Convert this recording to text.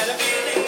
Got a feeling.